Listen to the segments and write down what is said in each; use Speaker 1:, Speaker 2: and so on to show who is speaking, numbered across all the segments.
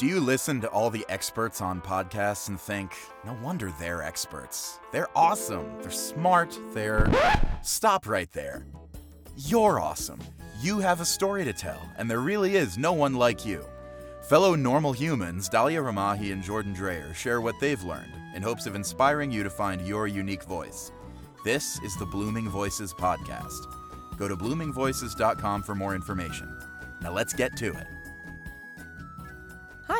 Speaker 1: Do you listen to all the experts on podcasts and think, no wonder they're experts? They're awesome. They're smart. They're. Stop right there. You're awesome. You have a story to tell, and there really is no one like you. Fellow normal humans, Dahlia Ramahi and Jordan Dreyer share what they've learned in hopes of inspiring you to find your unique voice. This is the Blooming Voices Podcast. Go to bloomingvoices.com for more information. Now let's get to it.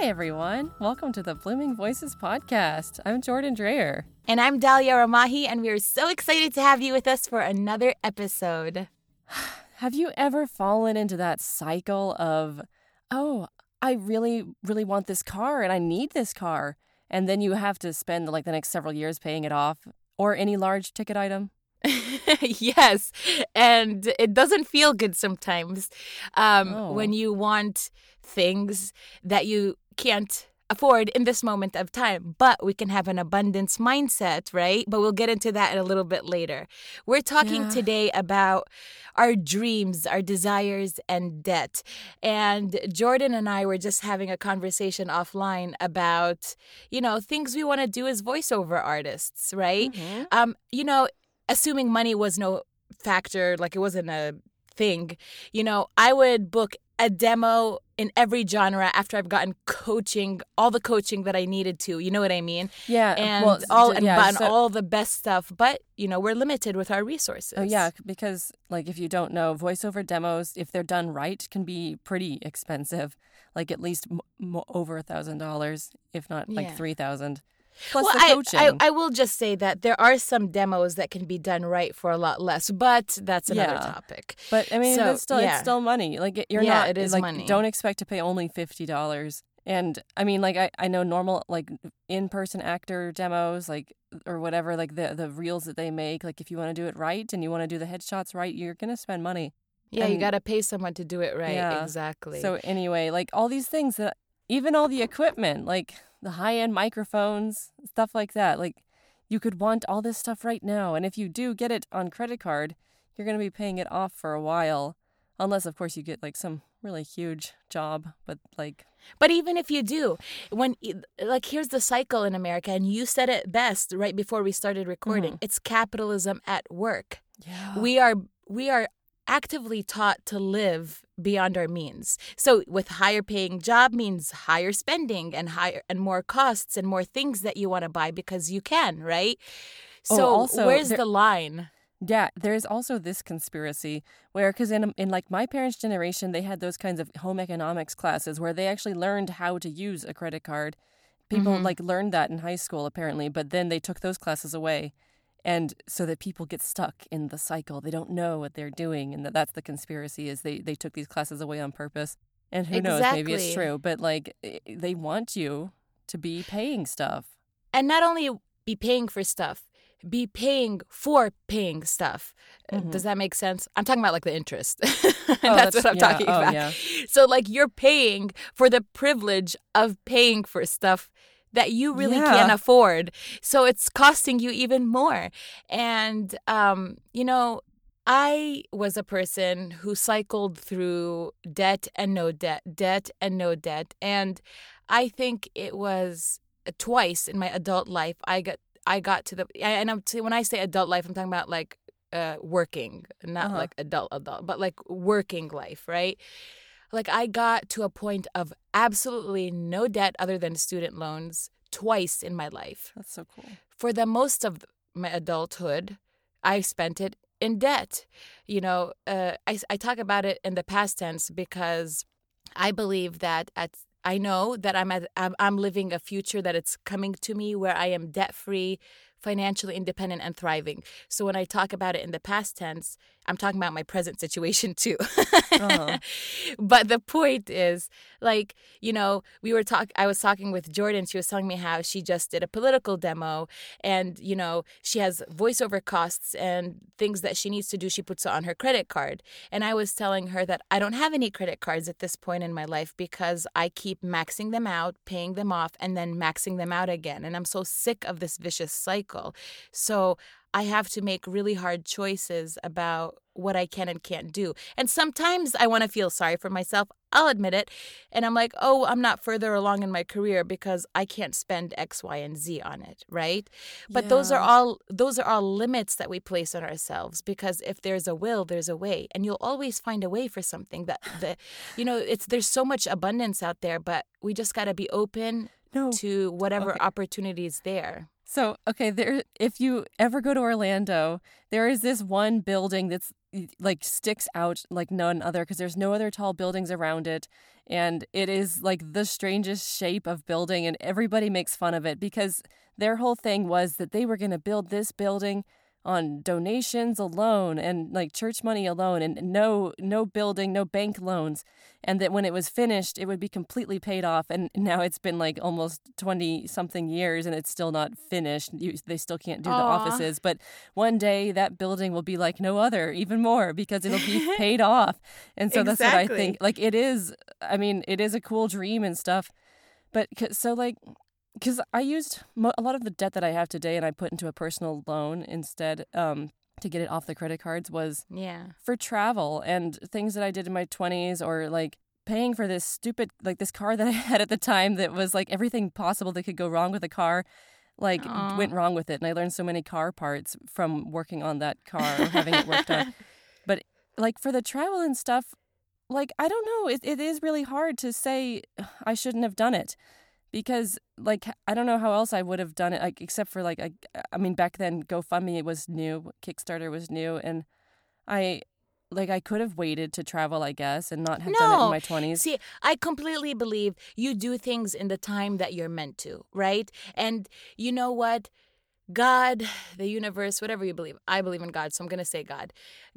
Speaker 2: Hi, everyone. Welcome to the Blooming Voices podcast. I'm Jordan Dreyer.
Speaker 3: And I'm Dahlia Ramahi, and we are so excited to have you with us for another episode.
Speaker 2: Have you ever fallen into that cycle of, oh, I really, really want this car and I need this car? And then you have to spend like the next several years paying it off or any large ticket item?
Speaker 3: yes. And it doesn't feel good sometimes um,
Speaker 2: Oh.
Speaker 3: when you want things that you can't afford in this moment of time. But we can have an abundance mindset, right? But we'll get into that in a little bit later. We're talking
Speaker 2: Yeah.
Speaker 3: today about our dreams, our desires, and debt. And Jordan and I were just having a conversation offline about, you know, things we want to do as voiceover artists, right?
Speaker 2: Mhm.
Speaker 3: Um, you know, assuming money was no factor, like it wasn't a thing, you know, I would book a demo in every genre after I've gotten coaching, all the coaching that I needed to. You know what I mean?
Speaker 2: Yeah.
Speaker 3: And
Speaker 2: well,
Speaker 3: all and
Speaker 2: yeah, so-
Speaker 3: all the best stuff, but you know, we're limited with our resources.
Speaker 2: Oh yeah, because like if you don't know, voiceover demos, if they're done right, can be pretty expensive. Like at least m- m- over a thousand dollars, if not like
Speaker 3: Yeah.
Speaker 2: three thousand. Plus
Speaker 3: well,
Speaker 2: the
Speaker 3: I,
Speaker 2: coaching.
Speaker 3: I, I will just say that there are some demos that can be done right for a lot less, but that's another
Speaker 2: Yeah.
Speaker 3: topic.
Speaker 2: But I mean,
Speaker 3: So,
Speaker 2: it's still
Speaker 3: yeah.
Speaker 2: it's still money. Like you're
Speaker 3: Yeah,
Speaker 2: not.
Speaker 3: it is
Speaker 2: like,
Speaker 3: money.
Speaker 2: Don't expect to pay only fifty dollars. And I mean, like I, I know normal like in person actor demos, like or whatever, like the the reels that they make. Like if you want to do it right and you want to do the headshots right, you're gonna spend money.
Speaker 3: Yeah, you got to pay someone to do it right.
Speaker 2: Yeah.
Speaker 3: Exactly.
Speaker 2: So anyway, like all these things that even all the equipment, like the high end microphones, stuff like that, like you could want all this stuff right now. And if you do get it on credit card, you're gonna be paying it off for a while. Unless of course you get like some really huge job, but like
Speaker 3: But even if you do, when like here's the cycle in America, and you said it best right before we started recording. Mm-hmm. It's capitalism at work.
Speaker 2: yeah.
Speaker 3: We are we are actively taught to live beyond our means. So with higher paying job means higher spending and higher and more costs and more things that you want to buy because you can, right?
Speaker 2: Oh,
Speaker 3: So
Speaker 2: also,
Speaker 3: where's
Speaker 2: there-
Speaker 3: the line?
Speaker 2: Yeah, there's also this conspiracy where, because in in like my parents' generation, they had those kinds of home economics classes where they actually learned how to use a credit card. People
Speaker 3: Mhm.
Speaker 2: like learned that in high school apparently, but then they took those classes away, and so that people get stuck in the cycle. They don't know what they're doing, and that that's the conspiracy is they they took these classes away on purpose. And who knows, maybe it's true, but like they want you to be paying stuff.
Speaker 3: and not only be paying for stuff be paying for paying stuff Uh,
Speaker 2: Mhm.
Speaker 3: does that make sense i'm talking about like the interest
Speaker 2: Oh,
Speaker 3: that's, what i'm
Speaker 2: yeah,
Speaker 3: talking
Speaker 2: oh,
Speaker 3: about
Speaker 2: yeah.
Speaker 3: so like you're paying for the privilege of paying for stuff that you really
Speaker 2: Yeah.
Speaker 3: can't afford so it's costing you even more and um you know I was a person who cycled through debt and no debt, debt and no debt. And I think it was twice in my adult life I got I got to the and I'm, when I say adult life I'm talking about like uh working, not
Speaker 2: Uh-huh.
Speaker 3: like adult adult, but like working life, right? Like I got to a point of absolutely no debt other than student loans twice in my life
Speaker 2: That's so cool.
Speaker 3: for the most of my adulthood, I spent it in debt. You know, uh, I, I talk about it in the past tense because I believe that at I know that I'm at I'm, I'm living a future that it's coming to me where I am debt free, financially independent, and thriving. So when I talk about it in the past tense, I'm talking about my present situation too.
Speaker 2: Uh-huh.
Speaker 3: but the point is, like, you know, we were talk. I was talking with Jordan. She was telling me how she just did a political demo, and you know, she has voiceover costs and things that she needs to do. She puts it on her credit card, and I was telling her that I don't have any credit cards at this point in my life because I keep maxing them out, paying them off, and then maxing them out again. And I'm so sick of this vicious cycle cycle. So I have to make really hard choices about what I can and can't do. And sometimes I want to feel sorry for myself. I'll admit it. And I'm like, oh, I'm not further along in my career because I can't spend X, Y, and Z on it, right? But those are all those are all limits that we place on ourselves because if there's a will, there's a way. And you'll always find a way for something that the you know, it's there's so much abundance out there, but we just gotta be open
Speaker 2: No.
Speaker 3: to whatever
Speaker 2: Okay.
Speaker 3: opportunity is there.
Speaker 2: So, okay, there if you ever go to Orlando, there is this one building that's like sticks out like none other because there's no other tall buildings around it and it is like the strangest shape of building and everybody makes fun of it because their whole thing was that they were going to build this building on donations alone and like church money alone and no no building no bank loans and that when it was finished it would be completely paid off and now it's been like almost 20 something years and it's still not finished. You, they still can't do the offices but one day that building will be like no other even more because it'll be paid off. And so that's what i think. Like it is i mean it is a cool dream and stuff but so like because I used mo- a lot of the debt that I have today and I put into a personal loan instead um, to get it off the credit cards was
Speaker 3: Yeah.
Speaker 2: for travel and things that I did in my 20s or like paying for this stupid like this car that I had at the time that was like everything possible that could go wrong with a car like
Speaker 3: Aw.
Speaker 2: went wrong with it and I learned so many car parts from working on that car or having it worked on but like for the travel and stuff like I don't know it, it is really hard to say I shouldn't have done it because like I don't know how else I would have done it like except for like I, I mean back then GoFundMe was new Kickstarter was new and I like I could have waited to travel I guess and not have done it in my 20s
Speaker 3: See, I completely believe you do things in the time that you're meant to, right? And you know what? God, the universe, whatever you believe, I believe in God, so I'm going to say God.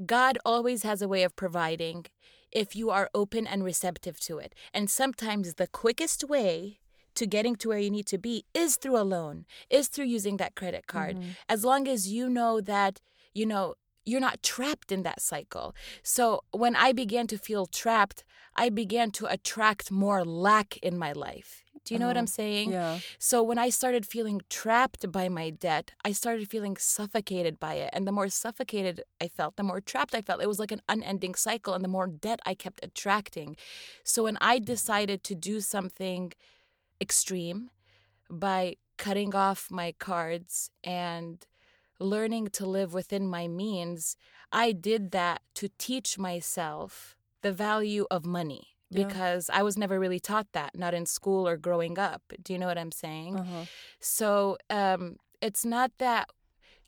Speaker 3: God always has a way of providing if you are open and receptive to it. And sometimes the quickest way to getting to where you need to be is through a loan, is through using that credit card. Mm-hmm. As long as you know that, you know, you're not trapped in that cycle. So when I began to feel trapped, I began to attract more lack in my life. Do you know what I'm oh, saying?
Speaker 2: yeah
Speaker 3: So when I started feeling trapped by my debt, I started feeling suffocated by it. And the more suffocated I felt, the more trapped I felt. It was like an unending cycle, and the more debt I kept attracting. So when I decided to do something extreme by cutting off my cards and learning to live within my means, I did that to teach myself the value of money
Speaker 2: Yeah.
Speaker 3: because I was never really taught that, not in school or growing up. Do you know what I'm saying?
Speaker 2: uh-huh.
Speaker 3: So um, it's not that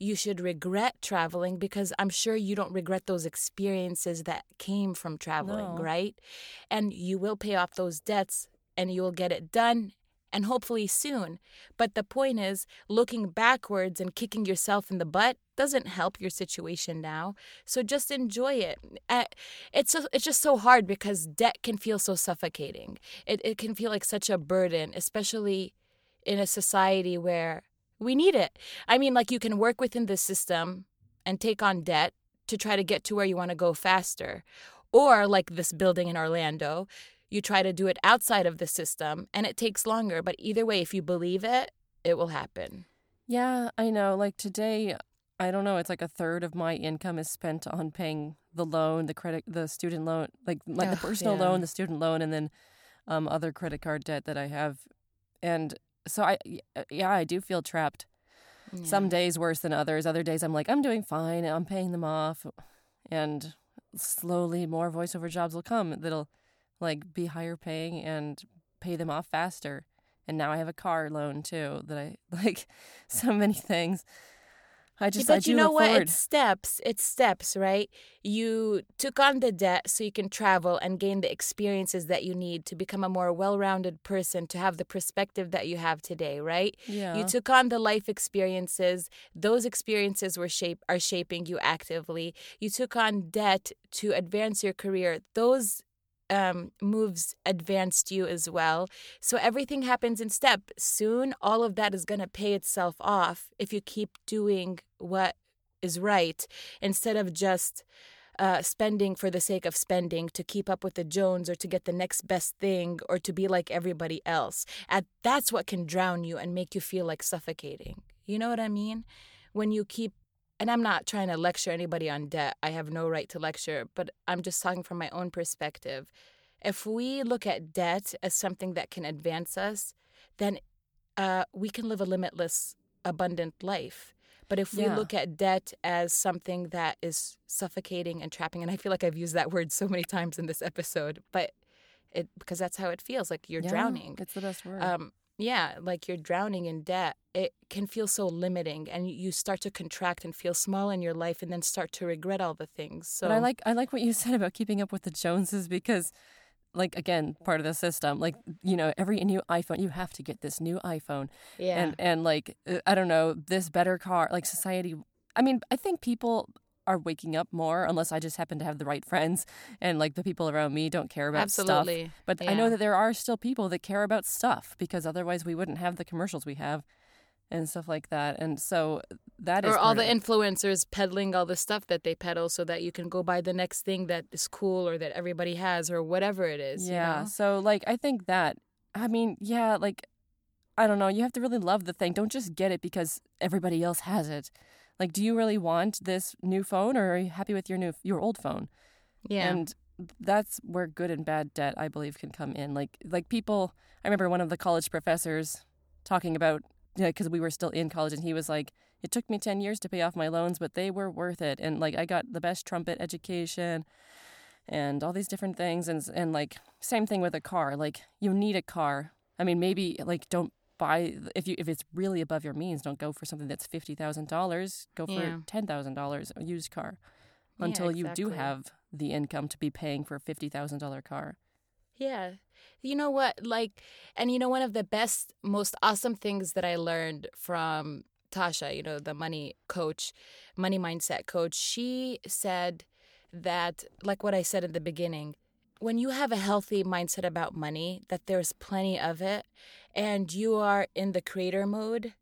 Speaker 3: you should regret traveling because I'm sure you don't regret those experiences that came from traveling,
Speaker 2: No.
Speaker 3: right? And you will pay off those debts and you will get it done and hopefully soon. But the point is, looking backwards and kicking yourself in the butt doesn't help your situation now. So just enjoy it. Uh, It's so, it's just so hard because debt can feel so suffocating. It it can feel like such a burden, especially in a society where we need it. I mean, like you can work within the system and take on debt to try to get to where you want to go faster. Or like this building in Orlando, you try to do it outside of the system and it takes longer. But either way, if you believe it, it will happen.
Speaker 2: Yeah, I know. Like today, I don't know. It's like a third of my income is spent on paying the loan, the credit, the student loan, like like the personal
Speaker 3: yeah.
Speaker 2: loan, the student loan, and then um, other credit card debt that I have. And so I, yeah, I do feel trapped. Some days worse than others. Other days I'm like, I'm doing fine. I'm paying them off, and slowly more voiceover jobs will come that'll like be higher paying and pay them off faster. And now I have a car loan too that I like so many things. I just I
Speaker 3: but
Speaker 2: do
Speaker 3: you know what?
Speaker 2: forward.
Speaker 3: It's steps. It's steps, right? You took on the debt so you can travel and gain the experiences that you need to become a more well-rounded person, to have the perspective that you have today, right?
Speaker 2: yeah.
Speaker 3: You took on the life experiences. Those experiences were shape are shaping you actively. You took on debt to advance your career. Those um, moves advanced you as well. So everything happens in step. Soon, all of that is going to pay itself off if you keep doing what is right instead of just uh, spending for the sake of spending to keep up with the Jones or to get the next best thing or to be like everybody else. And that's what can drown you and make you feel like suffocating. You know what I mean? When you keep and I'm not trying to lecture anybody on debt. I have no right to lecture, but I'm just talking from my own perspective. If we look at debt as something that can advance us, then uh, we can live a limitless, abundant life. But if we look at debt as something that is suffocating and trapping, and I feel like I've used that word so many times in this episode, but it because that's how it feels like you're
Speaker 2: Yeah,
Speaker 3: drowning.
Speaker 2: It's the best word.
Speaker 3: Um, yeah, like you're drowning in debt. It can feel so limiting, and you start to contract and feel small in your life, and then start to regret all the things. So
Speaker 2: But I like I like what you said about keeping up with the Joneses because like again, part of the system. Like, you know, every new iPhone you have to get this new iPhone.
Speaker 3: yeah,
Speaker 2: And and like uh, I don't know, this better car, like society I mean, I think people are waking up more unless I just happen to have the right friends and like the people around me don't care about stuff.
Speaker 3: absolutely.
Speaker 2: But I know that there are still people that care about stuff because otherwise we wouldn't have the commercials we have and stuff like that. And so that is
Speaker 3: or all the influencers peddling all the stuff that they peddle so that you can go buy the next thing that is cool or that everybody has or whatever it is. you
Speaker 2: Yeah.
Speaker 3: know?
Speaker 2: So like I think that I mean, yeah, like I don't know, you have to really love the thing. Don't just get it because everybody else has it. Like do you really want this new phone or are you happy with your new your old phone?
Speaker 3: yeah.
Speaker 2: And that's where good and bad debt I believe can come in. Like like people I remember one of the college professors talking about yeah, because we were still in college and he was like it took me 10 years to pay off my loans, but they were worth it. And like I got the best trumpet education and all these different things and and like same thing with a car like you need a car i mean maybe like don't buy if you if it's really above your means don't go for something that's $50000 go for
Speaker 3: Yeah.
Speaker 2: $10000 a used car
Speaker 3: Yeah,
Speaker 2: until you do have the income to be paying for a $50000 car
Speaker 3: Yeah. You know what? Like, and you know, one of the best, most awesome things that I learned from Tasha, you know, the money coach, money mindset coach, she said that, like what I said at the beginning, when you have a healthy mindset about money, that there's plenty of it, and you are in the creator mode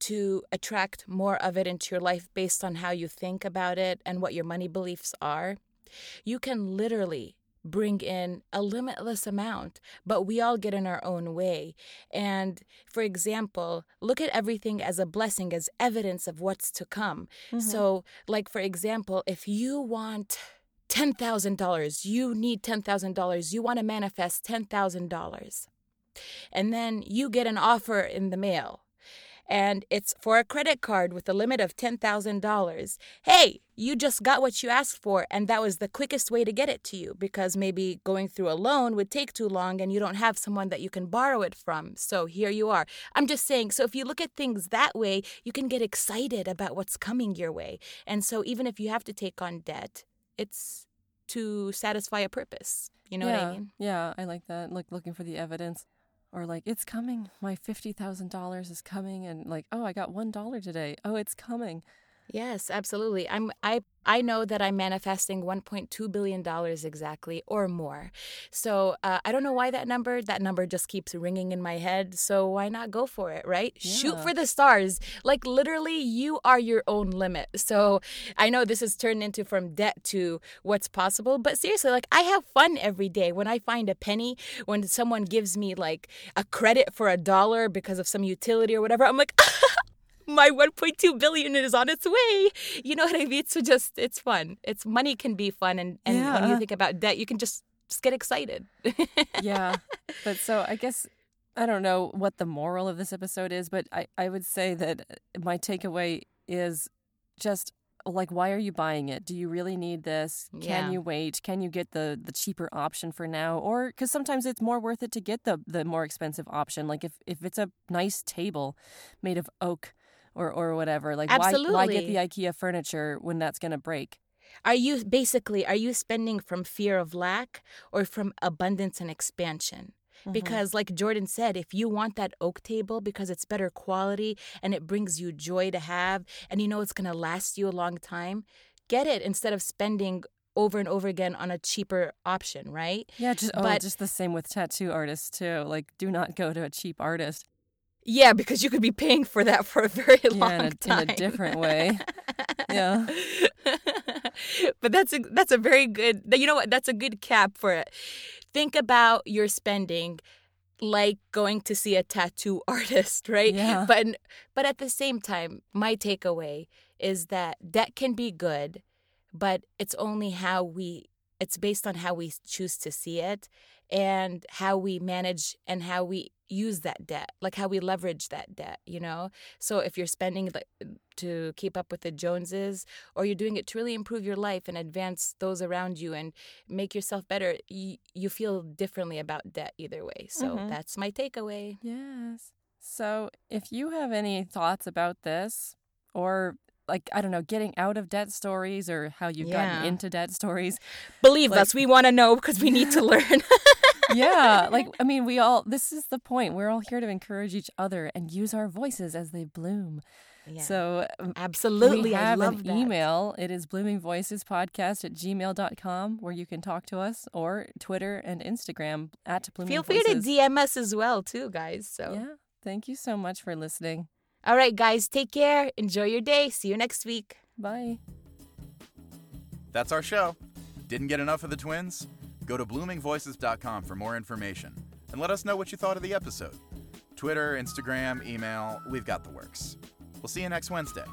Speaker 3: to attract more of it into your life based on how you think about it and what your money beliefs are, you can literally bring in a limitless amount, but we all get in our own way. And for example, look at everything as a blessing, as evidence of what's to come. Mm-hmm. So, like, for example, if you want $10,000, you need $10,000, you want to manifest $10,000, and then you get an offer in the mail. And it's for a credit card with a limit of $10,000. Hey, you just got what you asked for, and that was the quickest way to get it to you because maybe going through a loan would take too long and you don't have someone that you can borrow it from. So here you are. I'm just saying, so if you look at things that way, you can get excited about what's coming your way. And so even if you have to take on debt, it's to satisfy a purpose. You know
Speaker 2: yeah,
Speaker 3: what I mean?
Speaker 2: Yeah, I like that. Like looking for the evidence. Or like, it's coming. My fifty thousand dollars is coming and like, oh I got one dollar today. Oh, it's coming.
Speaker 3: Yes, absolutely. I'm I I know that I'm manifesting 1.2 billion dollars exactly or more. So uh, I don't know why that number that number just keeps ringing in my head. So why not go for it, right? Shoot for the stars. Like literally, you are your own limit. So I know this has turned into from debt to what's possible, but seriously, like I have fun every day when I find a penny. When someone gives me like a credit for a dollar because of some utility or whatever, I'm like. my 1.2 billion is on its way. You know what I mean? So just it's fun. It's money can be fun, and and when you think about debt, you can just just get excited.
Speaker 2: yeah. But so I guess I don't know what the moral of this episode is, but I, I would say that uh, my takeaway is just like why are you buying it? Do you really need this? Can
Speaker 3: Yeah.
Speaker 2: you wait? Can you get the the cheaper option for now? Or cuz sometimes it's more worth it to get the the more expensive option. Like if if it's a nice table made of oak or or whatever, like why why get the IKEA furniture when that's going to break?
Speaker 3: Are you basically are you spending from fear of lack or from abundance and expansion?
Speaker 2: Mm-hmm.
Speaker 3: Because, like Jordan said, if you want that oak table because it's better quality and it brings you joy to have, and you know it's going to last you a long time, get it instead of spending over and over again on a cheaper option, right?
Speaker 2: Yeah, just oh,
Speaker 3: But-
Speaker 2: just the same with tattoo artists too. Like do not go to a cheap artist.
Speaker 3: Yeah, because you could be paying for that for a very long
Speaker 2: Yeah, in a, in a different way. Yeah.
Speaker 3: but that's a that's a very good. You know what? That's a good cap for it. Think about your spending like going to see a tattoo artist, right?
Speaker 2: Yeah.
Speaker 3: But but at the same time, my takeaway is that debt can be good, but it's only how we it's based on how we choose to see it and how we manage and how we use that debt like how we leverage that debt you know so if you're spending like to keep up with the joneses or you're doing it to really improve your life and advance those around you and make yourself better you, you feel differently about debt either way so
Speaker 2: Mhm.
Speaker 3: that's my takeaway
Speaker 2: Yes. So if you have any thoughts about this or like I don't know, getting out of debt stories or how you've
Speaker 3: Yeah.
Speaker 2: gotten into debt stories.
Speaker 3: believe
Speaker 2: Like-
Speaker 3: us we want to know because we need to learn
Speaker 2: yeah, like I mean, we all this is the point. We're all here to encourage each other and use our voices as they bloom.
Speaker 3: Yeah.
Speaker 2: So um,
Speaker 3: absolutely
Speaker 2: we
Speaker 3: i
Speaker 2: have
Speaker 3: love
Speaker 2: an
Speaker 3: that
Speaker 2: email. It is bloomingvoicespodcast at gmail.com where you can talk to us or Twitter and Instagram at blooming
Speaker 3: feel free to dm us as well too guys so
Speaker 2: Yeah. Thank you so much for listening.
Speaker 3: all right guys take care enjoy your day see you next week
Speaker 2: Bye.
Speaker 1: That's our show. Didn't get enough of the twins? Go to bloomingvoices.com for more information and let us know what you thought of the episode. Twitter, Instagram, email, we've got the works. We'll see you next Wednesday.